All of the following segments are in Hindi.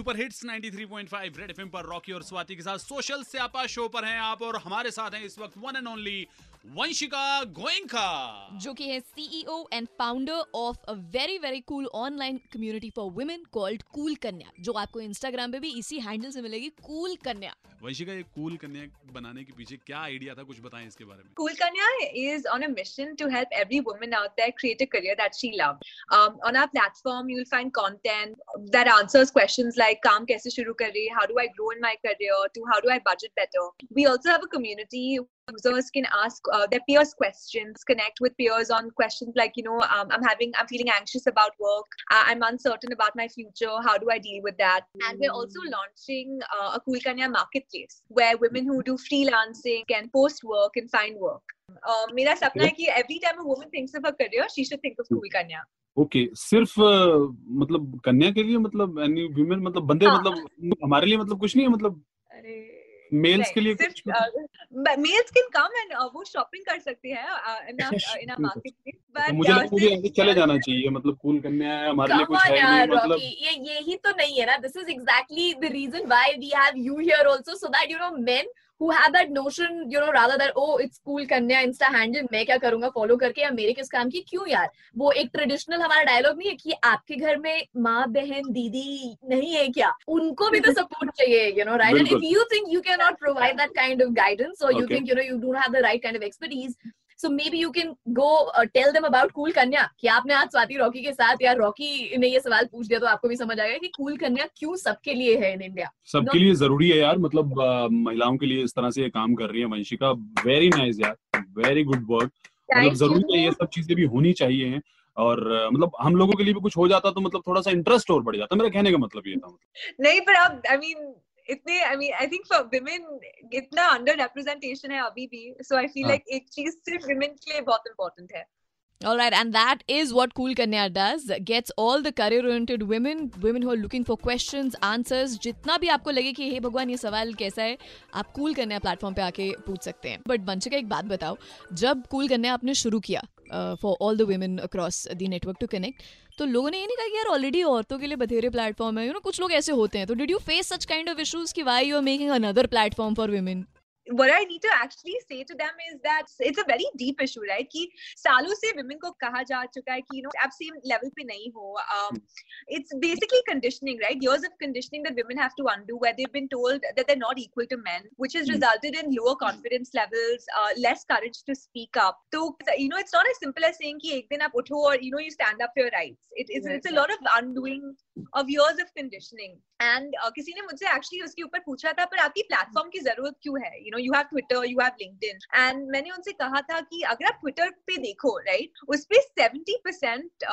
सुपर हिट्स 93.5 रेड एफएम पर रॉकी और स्वाति के साथ सोशल स्यापा शो पर हैं आप और हमारे साथ हैं इस वक्त one and only Vanshika Goenka. जो कि है CEO and founder of a very very cool online community for women called cool Kanya जो आपको इंस्टाग्राम पे भी इसी हैंडल से मिलेगी कूल कन्या वंशिका ये कूल कन्या बनाने के पीछे क्या आइडिया था? कुछ बताएँ इसके बारे में। Cool Kanya is on a mission to help every woman out there create a career that she loves. Um, on our platform, you'll find content that answers questions like काम कैसे शुरू कर रही है? How do I grow in my career to how do I budget better we also have a community users can ask uh, their peers questions, connect with peers on questions like, you know, um, I'm having, I'm feeling anxious about work. Uh, I'm uncertain about my future. How do I deal with that? And we're also launching uh, a Cool Kanya marketplace where women who do freelancing can post work and find work. Uh, मेरा सपना है कि every time a woman thinks of her career, she should think of Cool Kanya. Okay सिर्फ अ, मतलब कन्या के लिए मतलब एनी वीमेन मतलब बंदे हाँ। मतलब हमारे लिए मतलब कुछ नहीं है मतलब अरे मेल्स के लिए सिर्फ़ कुछ मेल्स कैन कम एंड वो शॉपिंग कर सकते हैं इन अ मार्केट तो मुझे लगता है चले जाना चाहिए मतलब कूल करने आए हमारे लिए कुछ है मतलब ये यही तो नहीं है ना this is exactly the reason why we have you here also so that you know men who have that notion you know rather that oh it's cool kanya insta handle मैं क्या करूँगा फॉलो करके या मेरे किस काम की क्यों यार वो एक ट्रेडिशनल हमारा डायलॉग नहीं है कि आपके घर में माँ बहन दीदी नहीं है क्या उनको भी तो सपोर्ट चाहिए you know right and if बिल्कुल। you think you cannot provide that kind of guidance or you Okay. think you know you don't have the right kind of so maybe you can go uh, tell them about cool कन्या कि आपने आज स्वाति रॉकी के साथ या रॉकी ने ये सवाल पूछ दिया तो आपको भी समझ आएगा कि कूल कन्या क्यों सबके लिए है इन इंडिया सबके लिए ज़रूरी है यार मतलब महिलाओं के लिए इस तरह से ये काम कर रही है वंशिका। वेरी नाइस यार वेरी गुड वर्क मतलब ज़रूरी है ये सब चीज़ें भी होनी चाहिए हैं। और मतलब हम लोगों के लिए भी कुछ हो जाता तो मतलब थोड़ा सा इंटरेस्ट और बढ़ जाता। मेरा कहने का मतलब ये था नहीं पर अब आई मीन इतने I mean I think for women इतना अंडर रिप्रेजेंटेशन है अभी भी सो आई फील। लाइक एक चीज़ सिर्फ़ विमेन के लिए बहुत इंपॉर्टेंट है All right, and that is what Cool Kanya does. Gets all the career-oriented women, women who are looking for questions, answers. जितना भी आपको लगे कि हे भगवान ये सवाल कैसा है आप कूल कन्या प्लेटफॉर्म पे आके पूछ सकते हैं बट वंशिका एक बात बताओ जब कूल कन्या आपने शुरू किया for all the women across the network to connect तो लोगों ने ये नहीं कहा कि यार ऑलरेडी औरतों के लिए बथेरे प्लेटफॉर्म है यू you नो know, कुछ लोग ऐसे होते हैं। तो did you face such kind of issues की why you are making another platform for women? What I need to actually say to them is that it's a very deep issue, right? कि सालों से women को कहा जा चुका है कि you know आप same level पे नहीं हो. Um, it's basically conditioning, right? Years of conditioning that women have to undo, where they've been told that they're not equal to men, which has Hmm. resulted in lower confidence levels, uh, less courage to speak up. So you know, it's not as simple as saying कि एक दिन आप उठो और you know you stand up for your rights. It is it's a lot of undoing of years of conditioning. And uh, किसी ने मुझसे actually उसके ऊपर पूछा था पर आपकी प्लेटफॉर्म की ज़रूरत क्यों है? You know you have Twitter you have LinkedIn and मैंने उनसे कहा था कि अगर आप ट्विटर पे देखो राइट उस पे 70% percent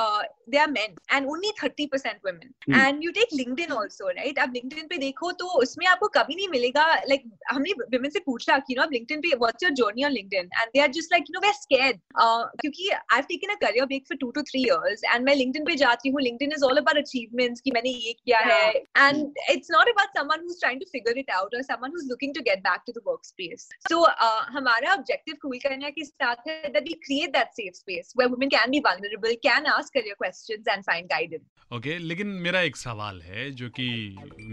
they are men and only 30% percent women Hmm. And you take LinkedIn also right आप लिंक्डइन पे देखो तो उसमें आपको कभी नहीं मिलेगा लाइक like, हमने women से पूछा कि नो आप लिंक्डइन पे what's your journey on LinkedIn and they are just like you know they scared क्योंकि I have taken a career break for 2 two 3 years and मैं लिंक्डइन पे जाती हूँ। LinkedIn is all about achievements कि मैंने ये किया है and it's not about someone who's trying to figure it out or someone who's looking to get back to the workspace so uh, हमारा objective cool करने के साथ है that we create that safe space where women can be vulnerable can ask career questions and find guidance okay लेकिन मेरा एक सवाल है जो कि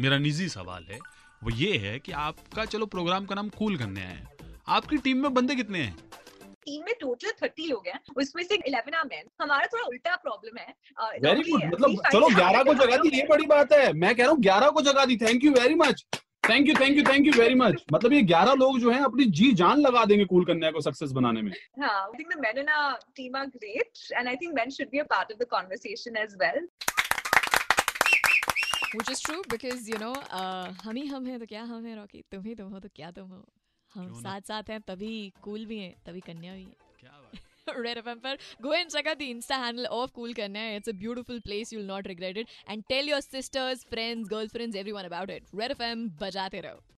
मेरा निजी सवाल है वो ये है कि आपका चलो प्रोग्राम का नाम कूल कन्या है आपकी टीम में बंदे कितने हैं टोटल 30 लोग हैं। उसमें से 11 आर मेन हमारा थोड़ा उल्टा प्रॉब्लम है। वेरी गुड मतलब चलो ग्यारह को जगह दी ये बड़ी बात है। मैं कह रहा हूँ ग्यारह को जगह दी। Thank you very much thank you thank you thank you very much मतलब ये ग्यारह लोग जो हैं अपनी जी जान लगा देंगे कूल कन्या को सक्सेस बनाने में। हाँ, the men in our team are great, and I think men should be a part of the conversation as well. which is true because you know uh, हम ही हम हैं तो क्या हम हैं रॉकी? तुम ही तुम हो तो क्या तुम हो? हम साथ साथ हैं तभी कूल भी हैं तभी कन्या भी हैं। Red FM for go and check out the Insta handle of Cool Kanya. It's a beautiful place. You'll not regret it. And tell your sisters, friends, girlfriends, everyone about it. Red FM, bajate raho.